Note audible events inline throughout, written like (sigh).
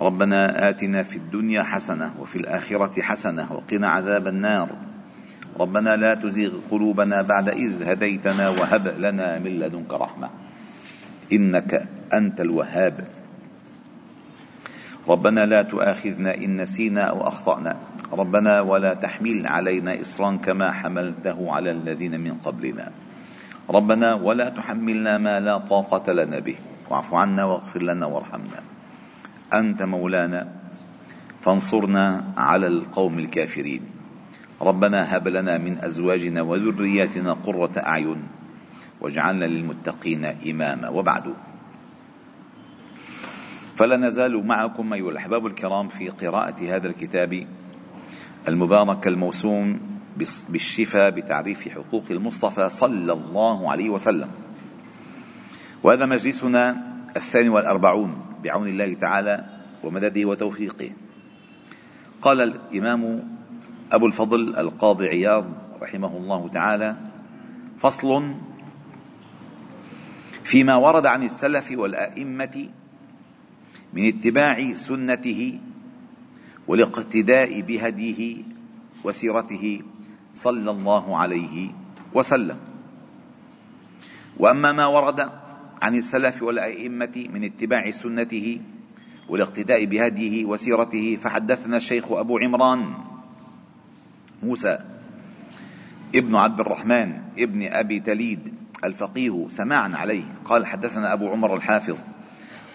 ربنا آتنا في الدنيا حسنة وفي الآخرة حسنة وقنا عذاب النار. ربنا لا تزيغ قلوبنا بعد إذ هديتنا وهب لنا من لدنك رحمة. إنك أنت الوهاب. ربنا لا تؤاخذنا إن نسينا أو أخطأنا. ربنا ولا تحمل علينا إصرا كما حملته على الذين من قبلنا. ربنا ولا تحملنا ما لا طاقة لنا به. واعف عنا واغفر لنا وارحمنا. أنت مولانا فانصرنا على القوم الكافرين. ربنا هب لنا من أزواجنا وذرياتنا قرة أعين واجعلنا للمتقين إماما. وبعد فلا نزال معكم أيها الأحباب الكرام في قراءة هذا الكتاب المبارك الموسوم بالشفاء بتعريف حقوق المصطفى صلى الله عليه وسلم. وهذا مجلسنا الثاني والأربعون. بعون الله تعالى ومدده وتوفيقه. قال الإمام أبو الفضل القاضي عياض رحمه الله تعالى فصل فيما ورد عن السلف والأئمة من اتباع سنته والاقتداء بهديه وسيرته صلى الله عليه وسلم. وأما ما ورد عن السلف والأئمة من اتباع سنته والاقتداء بهديه وسيرته فحدثنا الشيخ أبو عمران موسى ابن عبد الرحمن ابن أبي تليد الفقيه سماعا عليه. قال حدثنا أبو عمر الحافظ.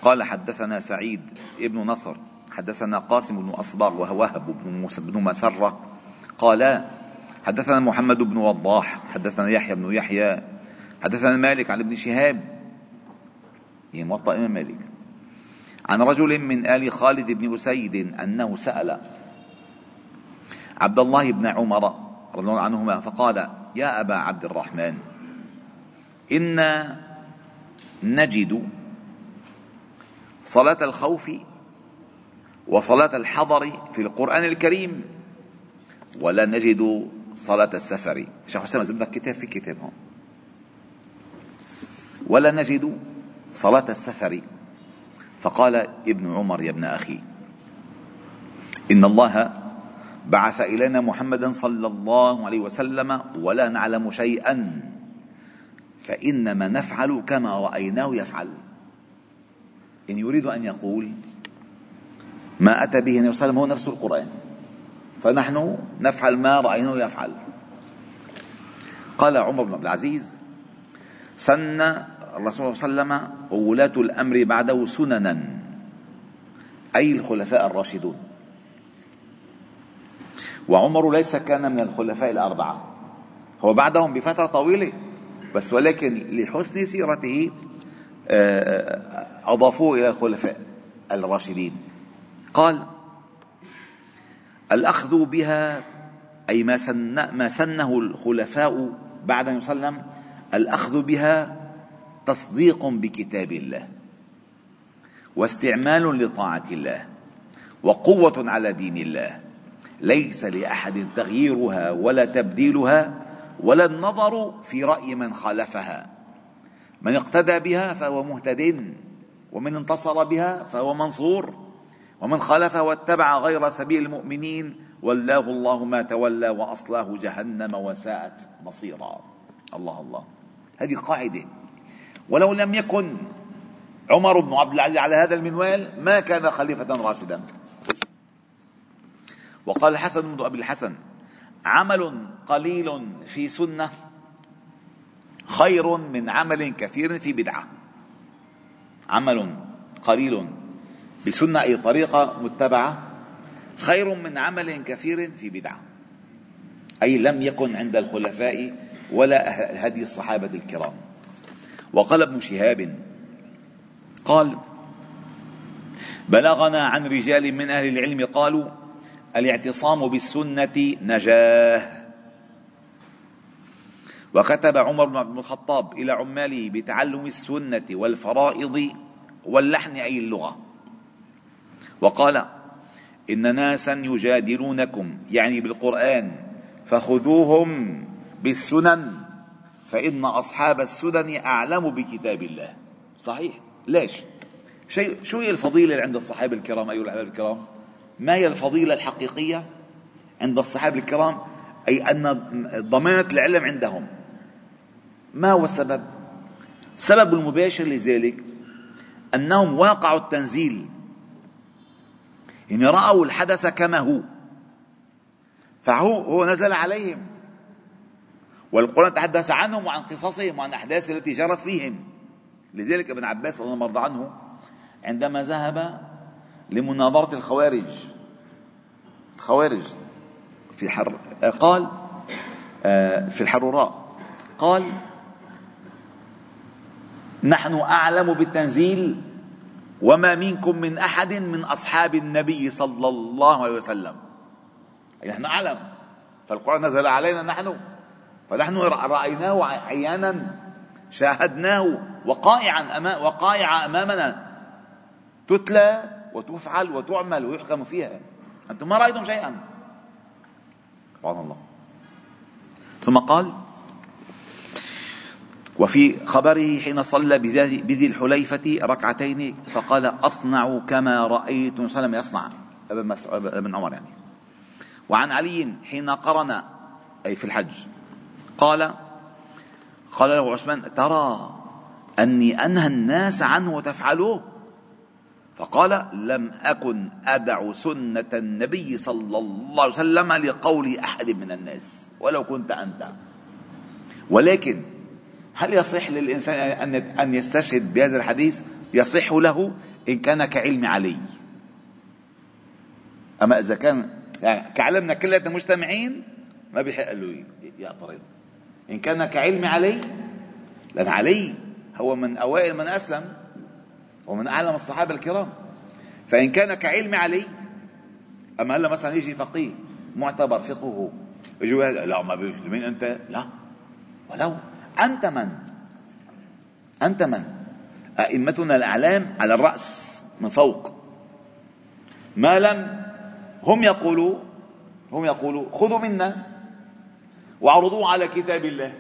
قال حدثنا سعيد ابن نصر. حدثنا قاسم بن أصباغ وهو وهب بن, بن مسرة. قال حدثنا محمد بن وضاح. حدثنا يحيى بن يحيى. حدثنا مالك عن ابن شهاب. هي موطأ إمام مالك. عن رجل من آل خالد بن أسيد أنه سأل عبد الله بن عمر رضي الله عنهما فقال يا أبا عبد الرحمن إنا نجد صلاة الخوف وصلاة الحضر في القرآن الكريم ولا نجد صلاة السفر. شيخ حسام بدك كتاب في كتاب هون. ولا نجد صلاة السفر. فقال ابن عمر يا ابن أخي إن الله بعث إلينا محمدا صلى الله عليه وسلم ولا نعلم شيئا فإنما نفعل كما رأيناه يفعل. إن يريد أن يقول ما أتى به النبي صلى الله عليه وسلم هو نفس القرآن فنحن نفعل ما رأيناه يفعل. قال عمر بن عبد العزيز سن الرسول صلى الله عليه وسلم وولاة الأمر بعده سننا أي الخلفاء الراشدون. وعمر ليس كان من الخلفاء الأربعة. هو بعدهم بفترة طويلة بس ولكن لحسن سيرته آه، أضافوه إلى الخلفاء الراشدين. قال الأخذ بها أي ما, سن ما سنه الخلفاء بعد أن يسلم الأخذ بها تصديق بكتاب الله واستعمال لطاعة الله وقوة على دين الله. ليس لأحد تغييرها ولا تبديلها ولا النظر في رأي من خالفها. من اقتدى بها فهو مهتد ومن انتصر بها فهو منصور ومن خالف واتبع غير سبيل المؤمنين ولاه الله ما تولى وأصلاه جهنم وساءت مصيرا. الله الله. هذه قاعدة. ولو لم يكن عمر بن عبد العزيز على هذا المنوال ما كان خليفة راشدا. وقال الحسن بن أبي الحسن عمل قليل في سنة خير من عمل كثير في بدعة. عمل قليل بسنة أي طريقة متبعة خير من عمل كثير في بدعة. أي لم يكن عند الخلفاء ولا هدي الصحابة الكرام. وقال ابن شهاب. قال بلغنا عن رجال من أهل العلم قالوا الإعتصام بالسنة نجاة. وكتب عمر بن الخطاب إلى عماله بتعلم السنة والفرائض واللحن أي اللغة. وقال إن ناسا يجادلونكم يعني بالقرآن فخذوهم بالسنن. فإن أصحاب السنن أعلم بكتاب الله. صحيح. ليش؟ شيء شو هي الفضيلة اللي عند الصحابة الكرام أيها الأحباب الكرام؟ ما هي الفضيلة الحقيقية عند الصحابة الكرام؟ أي أن ضمانة العلم عندهم. ما هو السبب؟ السبب المباشر لذلك أنهم واقعوا التنزيل. يعني رأوا الحدث كما هو. فهو هو نزل عليهم. والقرآن تحدث عنهم وعن قصصهم وعن الأحداث التي جرت فيهم. لذلك ابن عباس رضي الله عنه عنه عندما ذهب لمناظرة الخوارج الخوارج في حر قال آه، في الحروراء قال نحن أعلم بالتنزيل وما منكم من أحد من أصحاب النبي صلى الله عليه وسلم. نحن أعلم فالقرآن نزل علينا نحن فنحن رأيناه عيانا شاهدناه وقائعا أمام وقائع أمامنا. تتلى وتفعل وتعمل ويحكم فيها. أنتم ما رأيتم شيئا. سبحان الله. ثم قال وفي خبره حين صلى بذي الحليفة ركعتين فقال أصنع كما رأيت وسلم يصنع. ابن عمر يعني. وعن علي حين قرن أي في الحج. قال قال له عثمان ترى أني أنهى الناس عنه وتفعلوه؟ فقال لم أكن أدع سنة النبي صلى الله عليه وسلم لقول أحد من الناس ولو كنت أنت. ولكن هل يصح للإنسان أن يستشهد بهذا الحديث؟ يصح له إن كان كعلم علي. أما إذا كان كعلمنا كلنا مجتمعين ما بيحق له يعترض. إن كان كعلم علي لأن علي هو من أوائل من أسلم ومن أعلم الصحابة الكرام. فإن كان كعلم علي أما هلا مثلا يجي فقيه معتبر فقهه يجي لا ما مين أنت؟ لا. ولو أنت من؟ أنت من؟ أئمتنا الأعلام على الرأس من فوق. ما لم هم يقولوا هم يقولوا خذوا منا وعرضوه على كتاب الله.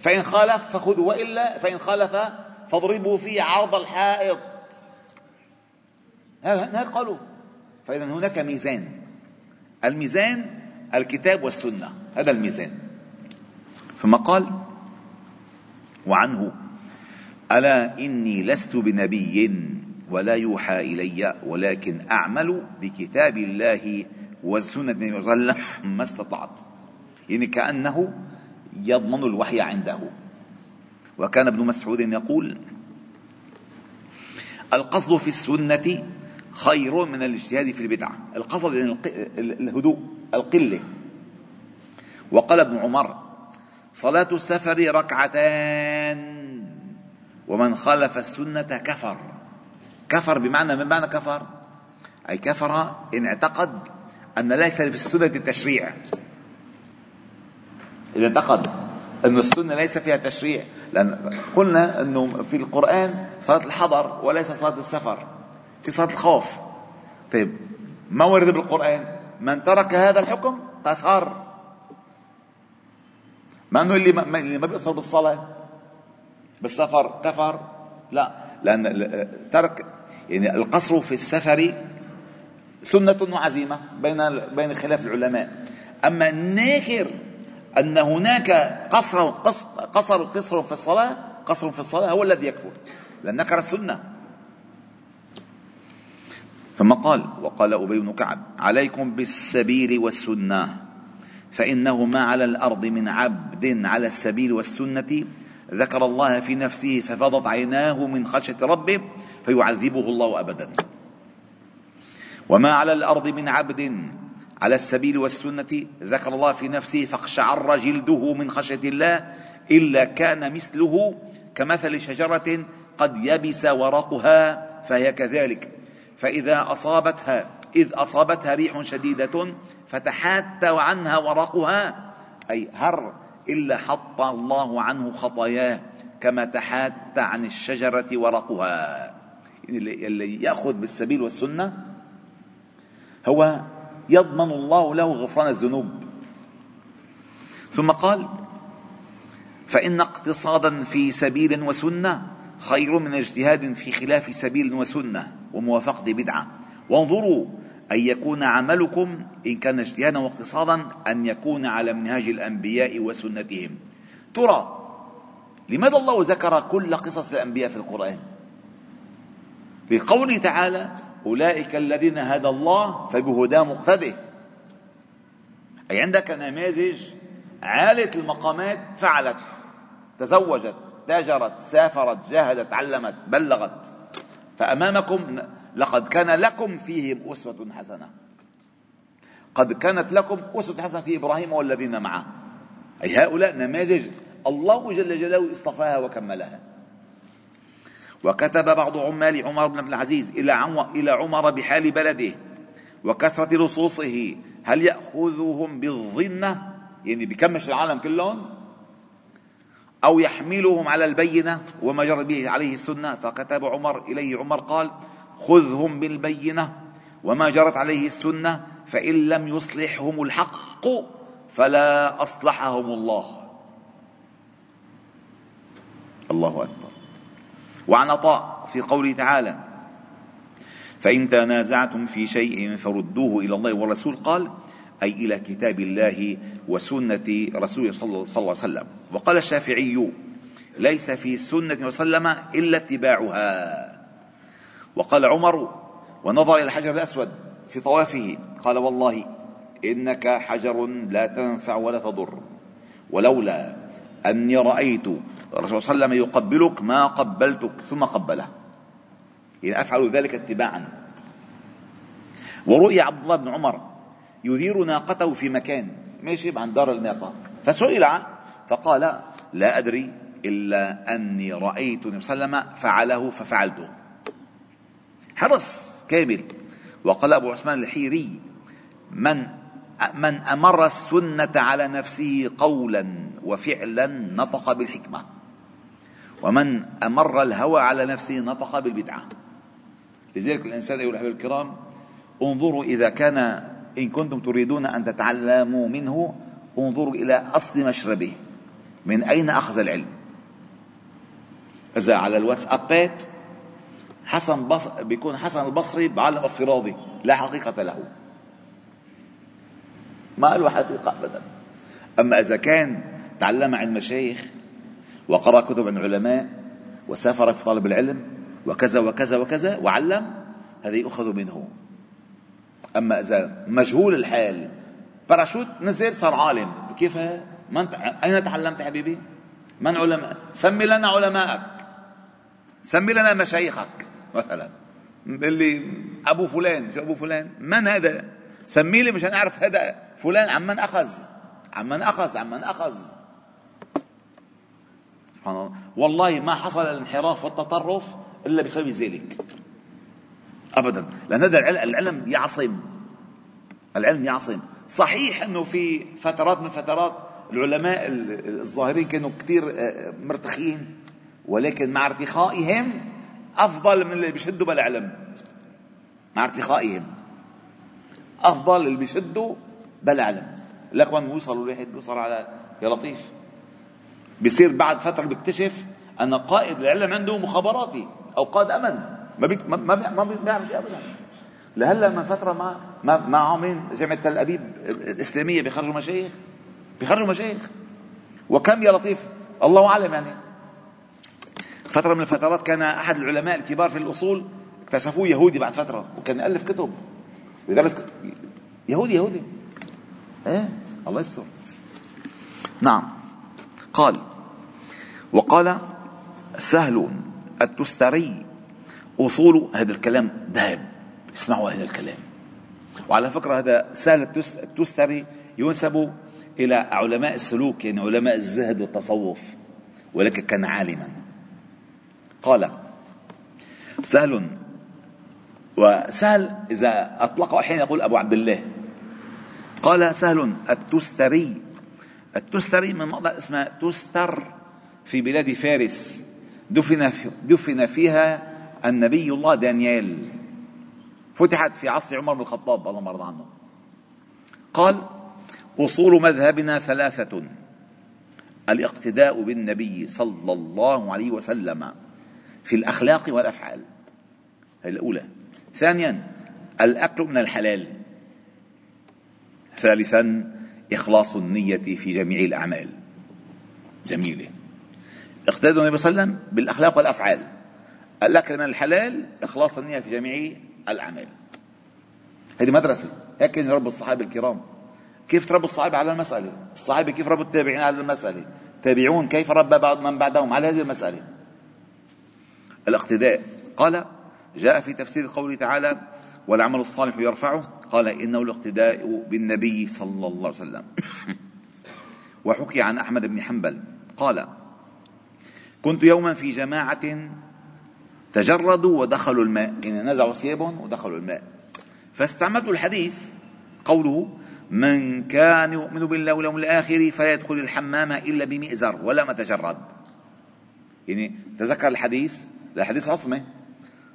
فإن خالف فخذوا وإلا فإن خالف فاضربوا فيه عرض الحائط. هذا قالوا. فإذا هناك ميزان. الميزان الكتاب والسنة. هذا الميزان. ثم قال وعنه ألا إني لست بنبي ولا يوحى إلي ولكن أعمل بكتاب الله والسنة. النبي صلى الله عليه وسلم ما استطعت. يعني كأنه يضمن الوحي عنده. وكان ابن مسعود يقول القصد في السنة خير من الاجتهاد في البدعة القصد يعني الهدوء القلة. وقال ابن عمر صلاة السفر ركعتان ومن خالف السنة كفر. كفر بمعنى من معنى كفر؟ أي كفر إن اعتقد أن ليس في السنة التشريع إذا اعتقد أن السنة ليس فيها تشريع لأن قلنا أنه في القرآن صلاة الحضر وليس صلاة السفر في صلاة الخوف. طيب ما ورد بالقرآن؟ من ترك هذا الحكم كفر ما أنه اللي ما, اللي ما بيقصر بالصلاة؟ بالسفر كفر؟ لا لأن ترك يعني القصر في السفر سنة وعزيمة بين بين خلاف العلماء. أما الناكر أن هناك قصر قصر قصر في الصلاة قصر في الصلاة هو الذي يكفر لأن نكر السنة. ثم قال وقال أبي بن كعب عليكم بالسبيل والسنة فإنه ما على الأرض من عبد على السبيل والسنة ذكر الله في نفسه ففضت عيناه من خشية ربه فيعذبه الله أبدا. وما على الأرض من عبد على السبيل والسنة ذكر الله في نفسه فاقشعر جلده من خشية الله إلا كان مثله كمثل شجرة قد يبس ورقها فهي كذلك. فإذا أصابتها إذ أصابتها ريح شديدة فتحات عنها ورقها أي هر إلا حط الله عنه خطاياه كما تحات عن الشجرة ورقها. اللي يأخذ بالسبيل والسنة هو يضمن الله له غفران الذنوب. ثم قال فإن اقتصادا في سبيل وسنة خير من اجتهاد في خلاف سبيل وسنة وموافقة بدعة. وانظروا أن يكون عملكم إن كان اجتهادا واقتصادا أن يكون على منهاج الأنبياء وسنتهم. ترى لماذا الله ذكر كل قصص الأنبياء في القرآن؟ لقوله تعالى أولئك الذين هدى الله فبهداه مقتده. أي عندك نماذج عالية المقامات فعلت تزوجت تاجرت سافرت جاهدت علمت بلغت. فأمامكم لقد كان لكم فيهم أسوة حسنة. قد كانت لكم أسوة حسنة في إبراهيم والذين معه. أي هؤلاء نماذج الله جل جلاله اصطفاها وكملها. وكتب بعض عمال عمر بن عبد العزيز إلى إلى عمر بحال بلده وكثرة لصوصه هل يأخذهم بالظنة؟ يعني بكمش العالم كلهم؟ أو يحملهم على البينة وما جرى به عليه السنة؟ فكتب عمر إليه. عمر قال خذهم بالبينة وما جرت عليه السنة فإن لم يصلحهم الحق فلا أصلحهم الله. الله أكبر. وعن عطاء في قوله تعالى فإن تنازعتم في شيء فردوه إلى الله والرسول. قال أي إلى كتاب الله وسنة رسوله صلى الله عليه وسلم. وقال الشافعي ليس في السنة وسلم إلا اتباعها. وقال عمر ونظر إلى الحجر الأسود في طوافه. قال والله إنك حجر لا تنفع ولا تضر ولولا أني رأيت الرسول صلى الله عليه وسلم يقبلك ما قبلتك ثم قبله. يعني أفعل ذلك اتباعا. ورؤي عبد الله بن عمر يدير ناقته في مكان ماشي عند دار الناقة فسئل فقال لا أدري إلا أني رأيت النبي صلى الله عليه وسلم فعله ففعلته. حرص كامل. وقال أبو عثمان الحيري من من أمر السنة على نفسه قولا وفعلا نطق بالحكمة. ومن أمر الهوى على نفسه نطق بالبدعة. لذلك الإنسان أيها الأحباب الكرام انظروا إذا كان إن كنتم تريدون أن تتعلموا منه انظروا إلى أصل مشربه. من أين أخذ العلم؟ إذا على الواتسابات حسن بص... بيكون حسن البصري بعلم افتراضي لا حقيقة له. ما له حقيقة أبدا. أما إذا كان تعلم عن مشايخ وقرأ كتب عن علماء وسافر في طلب العلم وكذا وكذا وكذا وعلم هذا يؤخذ منه. أما إذا مجهول الحال باراشوت نزل صار عالم. كيف؟ من أين تعلمت حبيبي؟ من علماء؟ سمي لنا علماءك. سمي لنا مشايخك مثلا. اللي أبو فلان شو أبو فلان؟ من هذا؟ سمي لي مشان أعرف هذا فلان عمن أخذ عمن أخذ عمن أخذ. سبحان الله. والله ما حصل الانحراف والتطرف إلا بسبب ذلك ابدا. لأن هذا العلم يعصم. العلم يعصم. صحيح أنه في فترات من فترات العلماء الظاهرين كانوا كثير آه، مرتخين ولكن مع ارتخائهم أفضل من اللي بيشدوا بلا علم مع ارتخائهم. أفضل اللي بيشدوا بلا علم لك وين بيوصل الواحد بيوصل على يا لطيف. بيصير بعد فترة بيكتشف أن قائد العلم عنده مخابراتي أو قائد أمن. ما بيك ما ما ما بيعمل شيء ابدا. لهلا من فترة ما ما ما عاملين جامعة تل أبيب الإسلامية بيخرجوا مشايخ. بيخرجوا مشايخ. وكم يا لطيف. الله أعلم يعني. فترة من الفترات كان أحد العلماء الكبار في الأصول اكتشفوه يهودي بعد فترة وكان يألف كتب. ويدرس يهودي يهودي. إيه؟ الله يستر. نعم. قال وقال سهل التستري. أصول هذا الكلام ذهب. اسمعوا هذا الكلام. وعلى فكرة هذا سهل التستري ينسب إلى علماء السلوك يعني علماء الزهد والتصوف ولكن كان عالما. قال سهل وسهل إذا أطلقه أحيانا يقول أبو عبد الله. قال سهل التستري. التستري من مقطع اسمه تستر. في بلاد فارس. دفن دفن فيها النبي الله دانيال. فتحت في عصر عمر بن الخطاب الله يرضى عنه. قال أصول مذهبنا ثلاثة. الاقتداء بالنبي صلى الله عليه وسلم في الأخلاق والأفعال. هذه الأولى. ثانيا الأكل من الحلال. ثالثا إخلاص النية في جميع الأعمال. جميلة. اقتداء النبي صلى الله عليه وسلم بالأخلاق والأفعال. الاكل من الحلال إخلاص النية في جميع الأعمال. هذه مدرسة. هيك يربوا الصحابة الكرام كيف تربوا الصحابة على المسألة؟ الصحابة كيف ربوا التابعين على المسألة؟ تابعون كيف ربى بعض من بعدهم على هذه المسألة؟ الاقتداء. قال جاء في تفسير قوله تعالى والعمل الصالح يرفعه. قال إنه الاقتداء بالنبي صلى الله عليه وسلم. (coughs) وحكي عن أحمد بن حنبل. قال كنت يوما في جماعة تجردوا ودخلوا الماء يعني نزعوا ثيابهم ودخلوا الماء. فاستعملت الحديث قوله من كان يؤمن بالله واليوم الآخر فلا يدخل الحمام إلا بمئزر ولا متجرد. يعني تذكر الحديث؟ الحديث عصمة.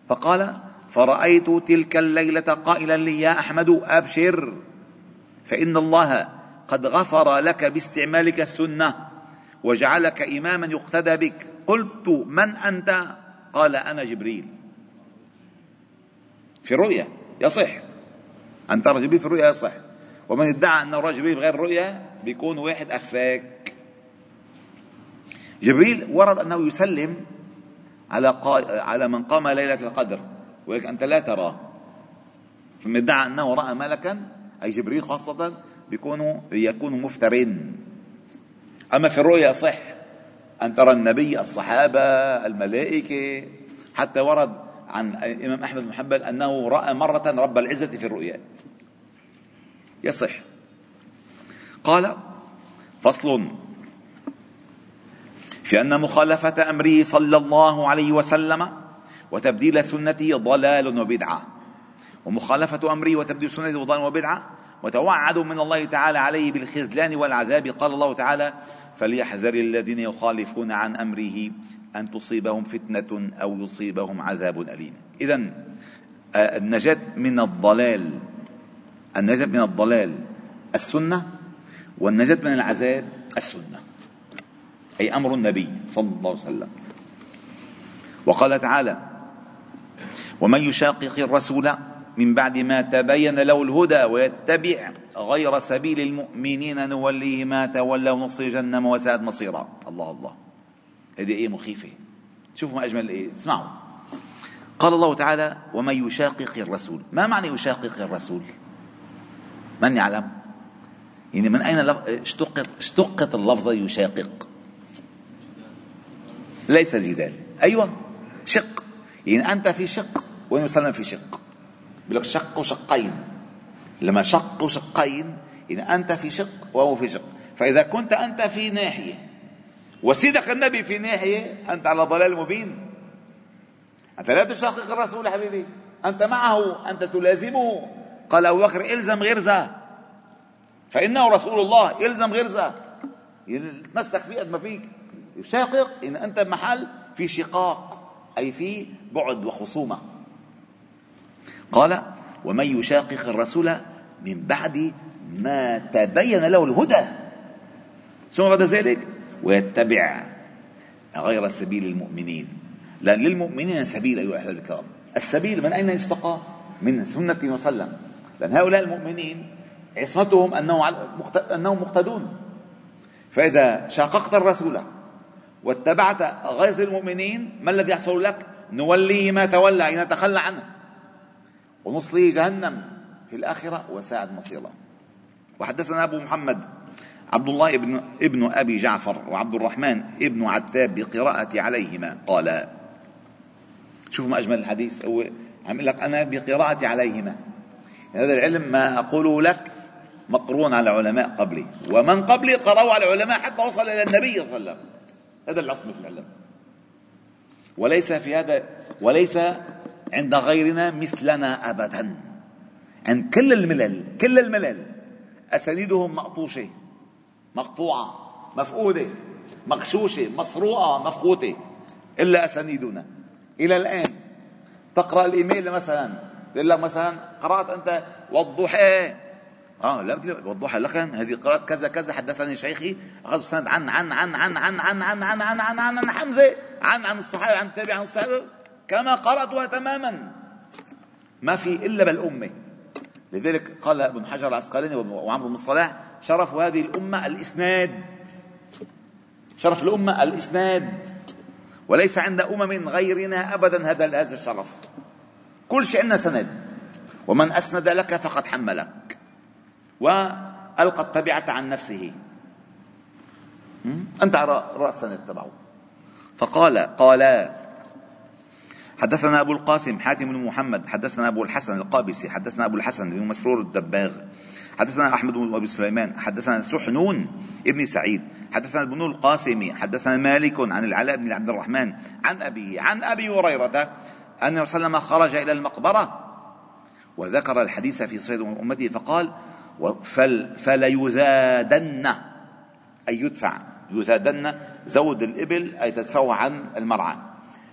فقال فرأيت تلك الليلة قائلا لي يا أحمد أبشر فإن الله قد غفر لك باستعمالك السنة وجعلك إماما يقتدى بك. قلت من أنت؟ قال أنا جبريل. في الرؤيا يصح. أن ترى جبريل في الرؤيا يصح. ومن ادعى أنه رأى جبريل بغير رؤيا بيكون واحد أفاك. جبريل ورد أنه يسلم على قا... على من قام ليلة القدر. ولكن أنت لا تراه فمن ادعى أنه رأى ملكا أي جبريل خاصة بيكون يكون مفترين. أما في الرؤيا صح أن ترى النبي الصحابة الملائكة. حتى ورد عن الإمام أحمد بن حنبل أنه رأى مرة رب العزة في الرؤيا. يصح. قال فصل. في أن مخالفة أمره صلى الله عليه وسلم وتبديل سنته ضلال وبدعة. ومخالفة أمره وتبديل سنته ضلال وبدعة. وتوعد من الله تعالى عليه بالخذلان والعذاب. قال الله تعالى فليحذر الذين يخالفون عن أمره أن تصيبهم فتنة أو يصيبهم عذاب أليم. إذا آه، النجاة من الضلال النجاة من الضلال السنة والنجاة من العذاب السنة. أي أمر النبي صلى الله عليه وسلم. وقال تعالى ومن يشاقق الرسول من بعد ما تبين له الهدى ويتبع غير سبيل المؤمنين نوليه ما تولى ونصي جهنم وساءت مصيرا. الله الله. هذه إيه مخيفة. شوفوا ما أجمل إيه. اسمعوا. قال الله تعالى ومن يشاقق الرسول. ما معنى يشاقق الرسول؟ من يعلم؟ يعني من أين اشتقت اشتقت اللفظه يشاقق؟ ليس الجدال. أيوه. شق. يعني أنت في شق صلى في شق. بيقول لك شق شقين. لما شق شقين يعني أنت في شق وهو في شق. فإذا كنت أنت في ناحية وسيدك النبي في ناحية أنت على ضلال مبين. أنت لا تشقق الرسول حبيبي أنت معه أنت تلازمه. قال أبو بكر إلزم غرزة. فإنه رسول الله إلزم غرزة. تمسك فيه قد ما فيك. يشاقق إن أنت بمحل في شقاق أي في بعد وخصومة. قال ومن يشاقق الرسول من بعد ما تبين له الهدى. ثم بعد ذلك ويتبع غير سبيل المؤمنين. لأن للمؤمنين سبيل أيها الأحباب الكرام. السبيل من أين يستقى؟ من سنة وسلم. لأن هؤلاء المؤمنين عصمتهم أنهم أنهم مقتدون. فإذا شاققت الرسول واتبعت غير المؤمنين ما الذي يحصل لك؟ نوليه ما تولى إن تخلى عنه؟ ونصليه جهنم في الآخرة وساعد مصيرا وحدثنا أبو محمد عبد الله ابن, ابن أبي جعفر وعبد الرحمن ابن عتاب بقراءة عليهما. قال شوفوا ما أجمل الحديث. هو عم لك أنا بقراءة عليهما. هذا العلم ما أقوله لك مقرون على علماء قبلي. ومن قبلي قرأوا على العلماء حتى وصل إلى النبي صلى الله عليه وسلم. هذا العصم في العلم. وليس في هذا وليس عند غيرنا مثلنا أبدا عند كل الملل كل الملل أسانيدهم مقطوشة مقطوعة مفقودة مغشوشة مسروقة مفقوتة إلا أسانيدنا إلى الآن تقرأ الإيميل مثلا يقول لك مثلا قرأت أنت والضحى آه لا والضحى لكن هذه قرأت كذا كذا حدثني شيخي أخذ سند عن عن عن عن عن عن عن عن عن عن عن, عن حمزة عن عن الصحابة عن التابع عن الصحابة كما قرأتها تماما. ما في إلا بالأمة لذلك قال ابن حجر العسقلاني وعمرو بن الصلاح شرف هذه الأمة الإسناد. شرف الأمة الإسناد. وليس عند أمم غيرنا أبدا هذا هذا الشرف. كل شيء عندنا سند. ومن أسند لك فقد حملك. وألقى التبعة عن نفسه. أنت على رأس السند تبعه. فقال قال حدثنا أبو القاسم حاتم بن محمد حدثنا أبو الحسن القابسي حدثنا أبو الحسن بن مسرور الدباغ حدثنا أحمد بن أبي سليمان حدثنا سحنون ابن سعيد حدثنا ابن القاسم حدثنا مالك عن العلاء بن عبد الرحمن عن أبيه عن أبي هريرة أن وسلم خرج إلى المقبرة وذكر الحديث في صيد أمته فقال فل فليزادن أي يدفع يزادن زود الإبل أي تدفعه عن المرعى.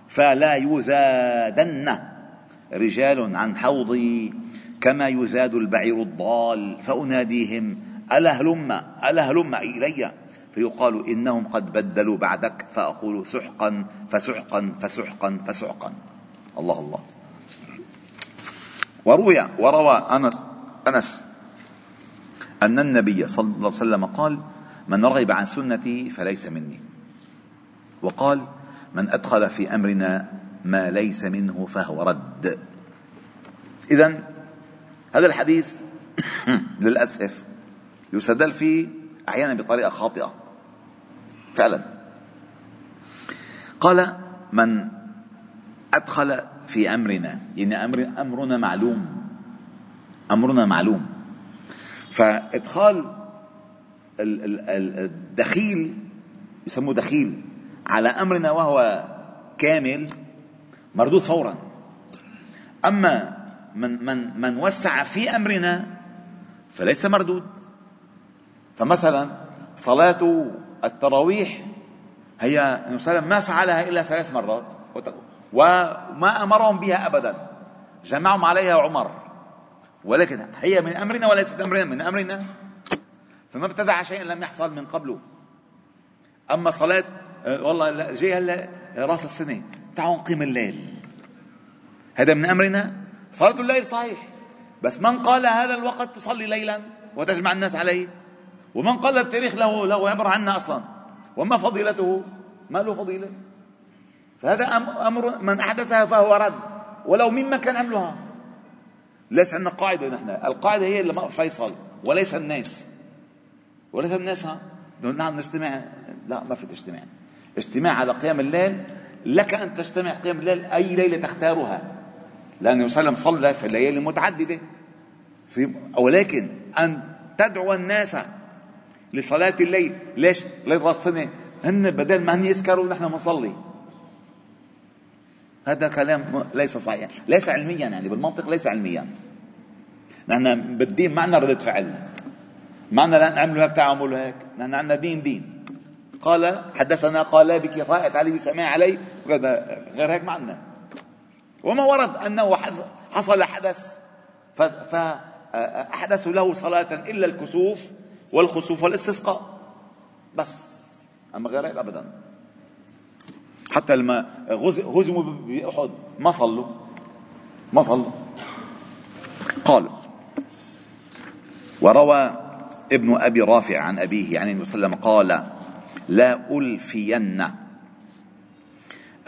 فلا يزادن. رجال عن حوضي كما يزاد البعير الضال. فأناديهم ألا هلم؟ ألا هلم إلي؟ فيقال إنهم قد بدلوا بعدك. فأقول سحقا فسحقا فسحقا فسحقا. الله الله. وروي وروى أنس أنس أن النبي صلى الله عليه وسلم قال من رغب عن سنتي فليس مني. وقال من أدخل في أمرنا ما ليس منه فهو رد. إذا هذا الحديث (clears throat) للأسف يستدل فيه أحيانا بطريقة خاطئة. فعلا. قال من أدخل في أمرنا يعني أمر أمرنا معلوم. أمرنا معلوم. فإدخال الدخيل يسموه دخيل. على أمرنا وهو كامل مردود فورا. أما من, من, من وسع في أمرنا فليس مردود. فمثلا صلاة التراويح هي النبي صلى الله عليه وسلم ما فعلها إلا ثلاث مرات. وما أمرهم بها أبدا. جمعهم عليها عمر. ولكن هي من أمرنا وليست أمرنا. من أمرنا فما ابتدع شيء لم يحصل من قبله. أما صلاة والله جاي هلا راس السنة. تعالوا نقيم الليل. هذا من أمرنا. صلاة الليل صحيح. بس من قال هذا الوقت تصلي ليلا وتجمع الناس عليه؟ ومن قال التاريخ له له عبر عنا أصلا. وما فضيلته؟ ما له فضيلة. فهذا أمر من أحدثها فهو رد. ولو مما كان عملها. ليس عندنا قاعدة نحن. القاعدة هي اللي فيصل وليس الناس. وليس الناس ها؟ نعم نستمع. لا ما في تجتمع اجتماع على قيام الليل لك أن تجتمع قيام الليل أي ليلة تختارها. لأن النبي صلى الله عليه وسلم صلى في الليالي المتعددة. في ولكن أن تدعو الناس لصلاة الليل. ليش؟ ليلة السنة هن بدل ما هن يسكروا نحن بنصلي. هذا كلام ليس صحيح. ليس علميا يعني بالمنطق ليس علميا. نحن بالدين ما عندنا ردة فعل. ما عندنا لا نعملوا هيك تعملوا هيك. نحن عندنا دين دين. قال حدثنا قال بكفاءة علي بسماع علي غير هيك ما عندنا وما ورد أنه حصل حدث فأحدثوا له صلاة إلا الكسوف والخسوف والاستسقاء. بس. أما غير هيك أبدا. حتى لما هزموا بأحد ما صلوا. ما صلوا. قال وروى ابن أبي رافع عن أبيه عن النبي صلى الله عليه وسلم قال لا ألفين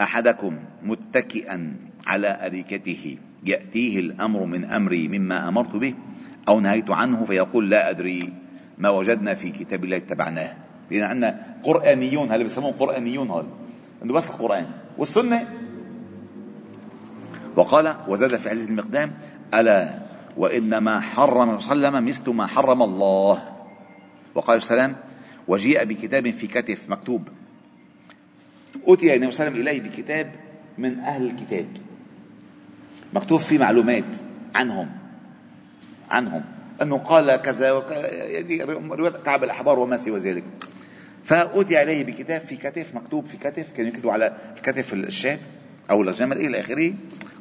أحدكم متكئا على أريكته. يأتيه الأمر من أمري مما أمرت به أو نهيت عنه فيقول لا أدري ما وجدنا في كتاب الله اتبعناه. لأن عندنا قرآنيون هل بيسموهم قرآنيون هول إنه بس القرآن. والسنة؟ وقال وزاد في حديث المقدام ألا وإنما حرم وسلم مثل ما حرم الله. وقال السلام وجيء بكتاب في كتف مكتوب. أتي النبي صلى الله عليه وسلم إليه بكتاب من أهل الكتاب. مكتوب فيه معلومات عنهم عنهم. أنه قال كذا. يعني رواية كعب الأحبار وما سوى ذلك. فأوتي عليه بكتاب في كتف مكتوب في كتف كان يكتب على كتف الشاة أو الجمل إلى آخره.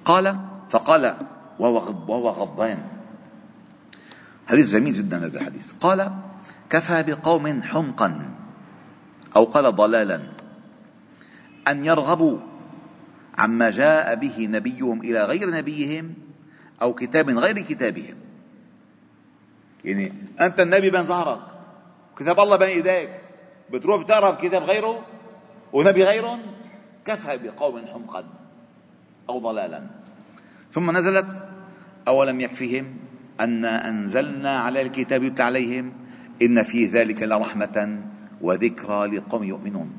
قال فقال وهو غضبان. حديث جميل جدا هذا الحديث. قال كفى بقوم حمقا أو قال ضلالا. أن يرغبوا عما جاء به نبيهم إلى غير نبيهم أو كتاب غير كتابهم. يعني أنت النبي بين ظهرك كتاب الله بين إيديك بتروح بتقرا كتاب غيره ونبي غيرهم؟ كفى بقوم حمقا أو ضلالا. ثم نزلت أولم يكفهم أنا أنزلنا على الكتاب يتلى عليهم إن في ذلك لرحمة وذكرى لقوم يؤمنون.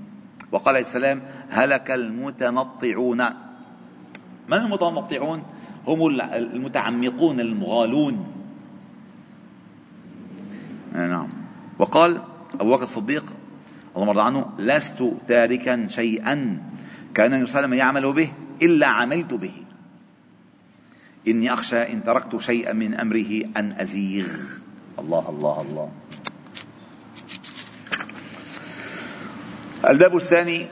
وقال عليه السلام هلك المتنطعون. من المتنطعون؟ هم المتعمقون المغالون. نعم. وقال أبو بكر الصديق اللهم رضى عنه لست تاركا شيئا كان النبي صلى الله عليه وسلم يعمل به إلا عملت به. إني أخشى إن تركت شيئا من أمره أن أزيغ. الله الله الله. الباب الثاني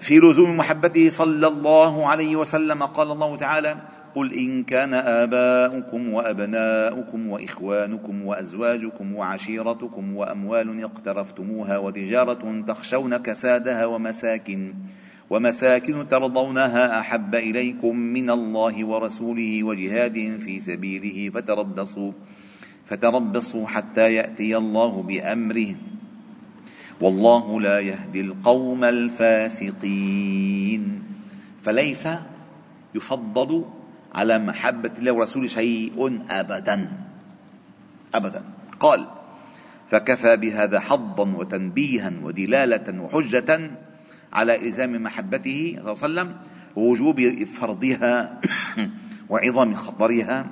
في لزوم محبته صلى الله عليه وسلم. قال الله تعالى قل إن كان آباؤكم وأبناؤكم وإخوانكم وأزواجكم وعشيرتكم وأموال اقترفتموها وتجارة تخشون كسادها ومساكن ومساكن ترضونها أحب إليكم من الله ورسوله وجهاد في سبيله فتربصوا فتربصوا حتى يأتي الله بأمره. والله لا يهدي القوم الفاسقين. فليس يفضل على محبة الله ورسوله شيء أبدا. أبدا. قال فكفى بهذا حظا وتنبيها ودلالة وحجة على إلزام محبته صلى الله عليه وسلم ووجوب فرضها (coughs) وعظم خطرها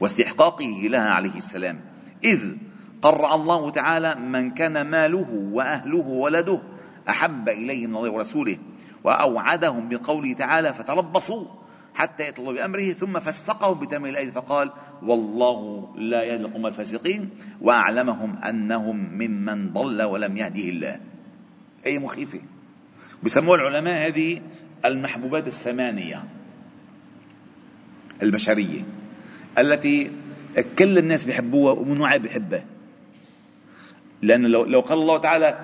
واستحقاقه لها عليه السلام. إذ قرع الله تعالى من كان ماله وأهله وولده أحب إليه من الله ورسوله وأوعدهم بقوله تعالى فتربصوا حتى يطلب بأمره ثم فسقه بتمام الآية فقال والله لا يهدي القوم الفاسقين وأعلمهم أنهم ممن ضل ولم يهده الله. أي مخيفة. بسموها العلماء هذه المحبوبات الثمانية البشرية التي كل الناس بيحبوها ومن واحد بيحبها. لأن لو, لو قال الله تعالى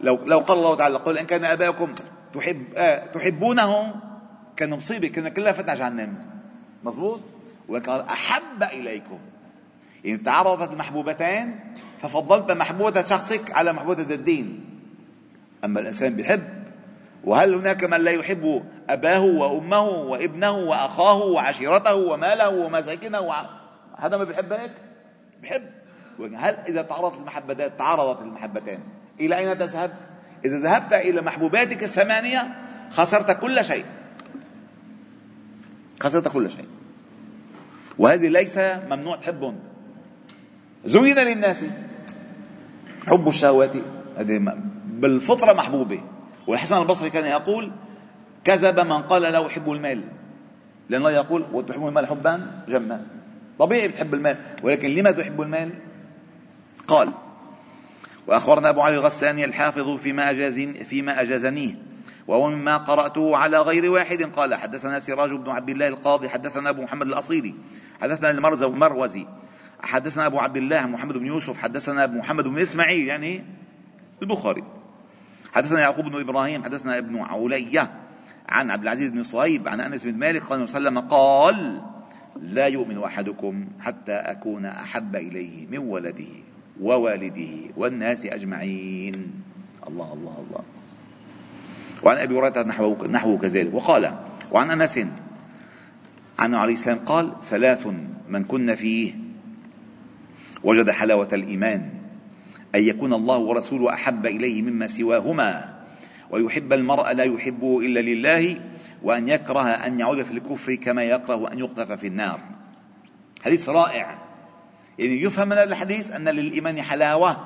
لو, لو قال الله تعالى قل إن كان آباؤكم تحب آه تحبونه كان مصيبة كنا كلها فتنا جهنم. مضبوط وقال أحب إليكم. يعني تعارضت المحبوبتين ففضلت محبوبة شخصك على محبوبة الدين. أما الإنسان بيحب وهل هناك من لا يحب أباه وأمه وابنه وأخاه وعشيرته وماله ومساكنه. هذا ما بيحب هيك بيحب. هل إذا تعارضت المحبتان تعارضت المحبتين إلى أين تذهب؟ إذا ذهبت إلى محبوباتك الثمانية خسرت كل شيء. خسرت كل شيء. وهذه ليس ممنوع تحبهم. زين للناس حب الشهوات هذه بالفطرة محبوبة. والحسن البصري كان يقول كذب من قال لا أحب المال. لأن الله يقول وتحب المال حبا جما. طبيعي بتحب المال ولكن لما تحب المال؟ قال وأخبرنا أبو علي الغساني الحافظ فيما, أجاز فيما أجازنيه وهو مما قرأته على غير واحد. قال حدثنا سراج بن عبد الله القاضي حدثنا أبو محمد الأصيلي حدثنا المروزي حدثنا أبو عبد الله محمد بن يوسف حدثنا أبو محمد بن إسماعيل يعني البخاري. حدثنا يعقوب بن إبراهيم حدثنا ابن علية عن عبد العزيز بن صهيب عن أنس بن مالك قال وسلم قال لا يؤمن أحدكم حتى أكون أحب إليه من ولده. ووالده والناس أجمعين. الله الله الله. وعن أبي هريرة نحوه, نحوه كذلك. وقال وعن أنس عنه عليه السلام قال ثلاث من كن فيه وجد حلاوة الإيمان أن يكون الله ورسوله أحب إليه مما سواهما ويحب المرء لا يحبه إلا لله وأن يكره أن يعود في الكفر كما يكره أن يقذف في النار. حديث رائع. يعني يفهم من الحديث أن للإيمان حلاوة.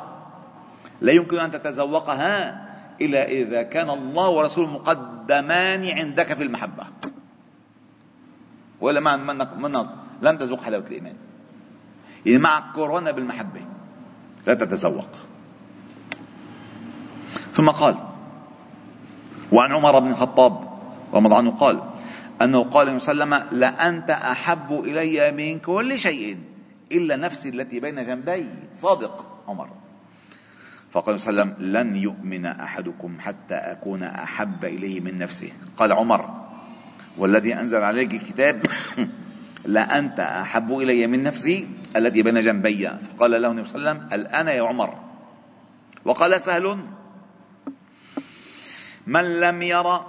لا يمكن أن تتذوقها إلا إذا كان الله ورسوله مقدمان عندك في المحبة. ولا ما منك منك لن تذوق حلاوة الإيمان. يعني معك كورونا بالمحبة لا تتذوق ثم قال وعن عمر بن الخطاب رضي عنه قال أنه قال صلى الله عليه وسلم لأنت أحب إلي من كل شيء. إلا نفسي التي بين جنبي. صادق عمر. فقال صلى الله عليه وسلم لن يؤمن أحدكم حتى أكون أحب إليه من نفسه. قال عمر والذي أنزل عليك الكتاب (coughs) لأنت أحب إلي من نفسي الذي بين جنبي. فقال له النبي صلى الله عليه وسلم الآن يا عمر. وقال سهل من لم يرى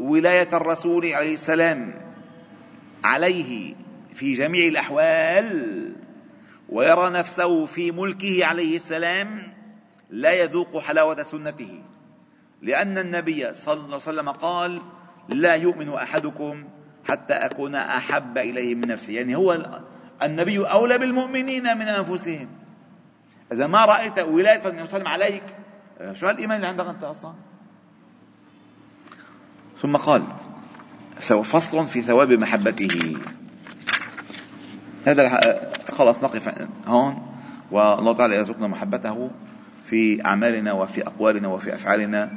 ولاية الرسول عليه السلام عليه في جميع الأحوال ويرى نفسه في ملكه عليه السلام لا يذوق حلاوة سنته. لأن النبي صلى الله عليه وسلم قال لا يؤمن أحدكم حتى أكون أحب إليه من نفسه يعني هو النبي أولى بالمؤمنين من أنفسهم. إذا ما رأيت ولاية النبي صلى الله عليه وسلم عليك شو هالإيمان اللي عندك أنت أصلا؟ ثم قال فصل في ثواب محبته. هذا خلاص نقف هون والله تعالى يرزقنا محبته في أعمالنا وفي أقوالنا وفي أفعالنا.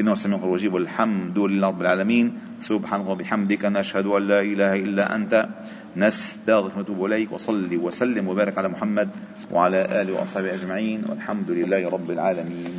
إنه سميع الوجيب والحمد لله رب العالمين. سبحانك وبحمدك نشهد أن لا إله إلا أنت. نستغفرك ونتوب إليك وصلي وسلم وبارك على محمد وعلى آله وأصحابه أجمعين. والحمد لله رب العالمين.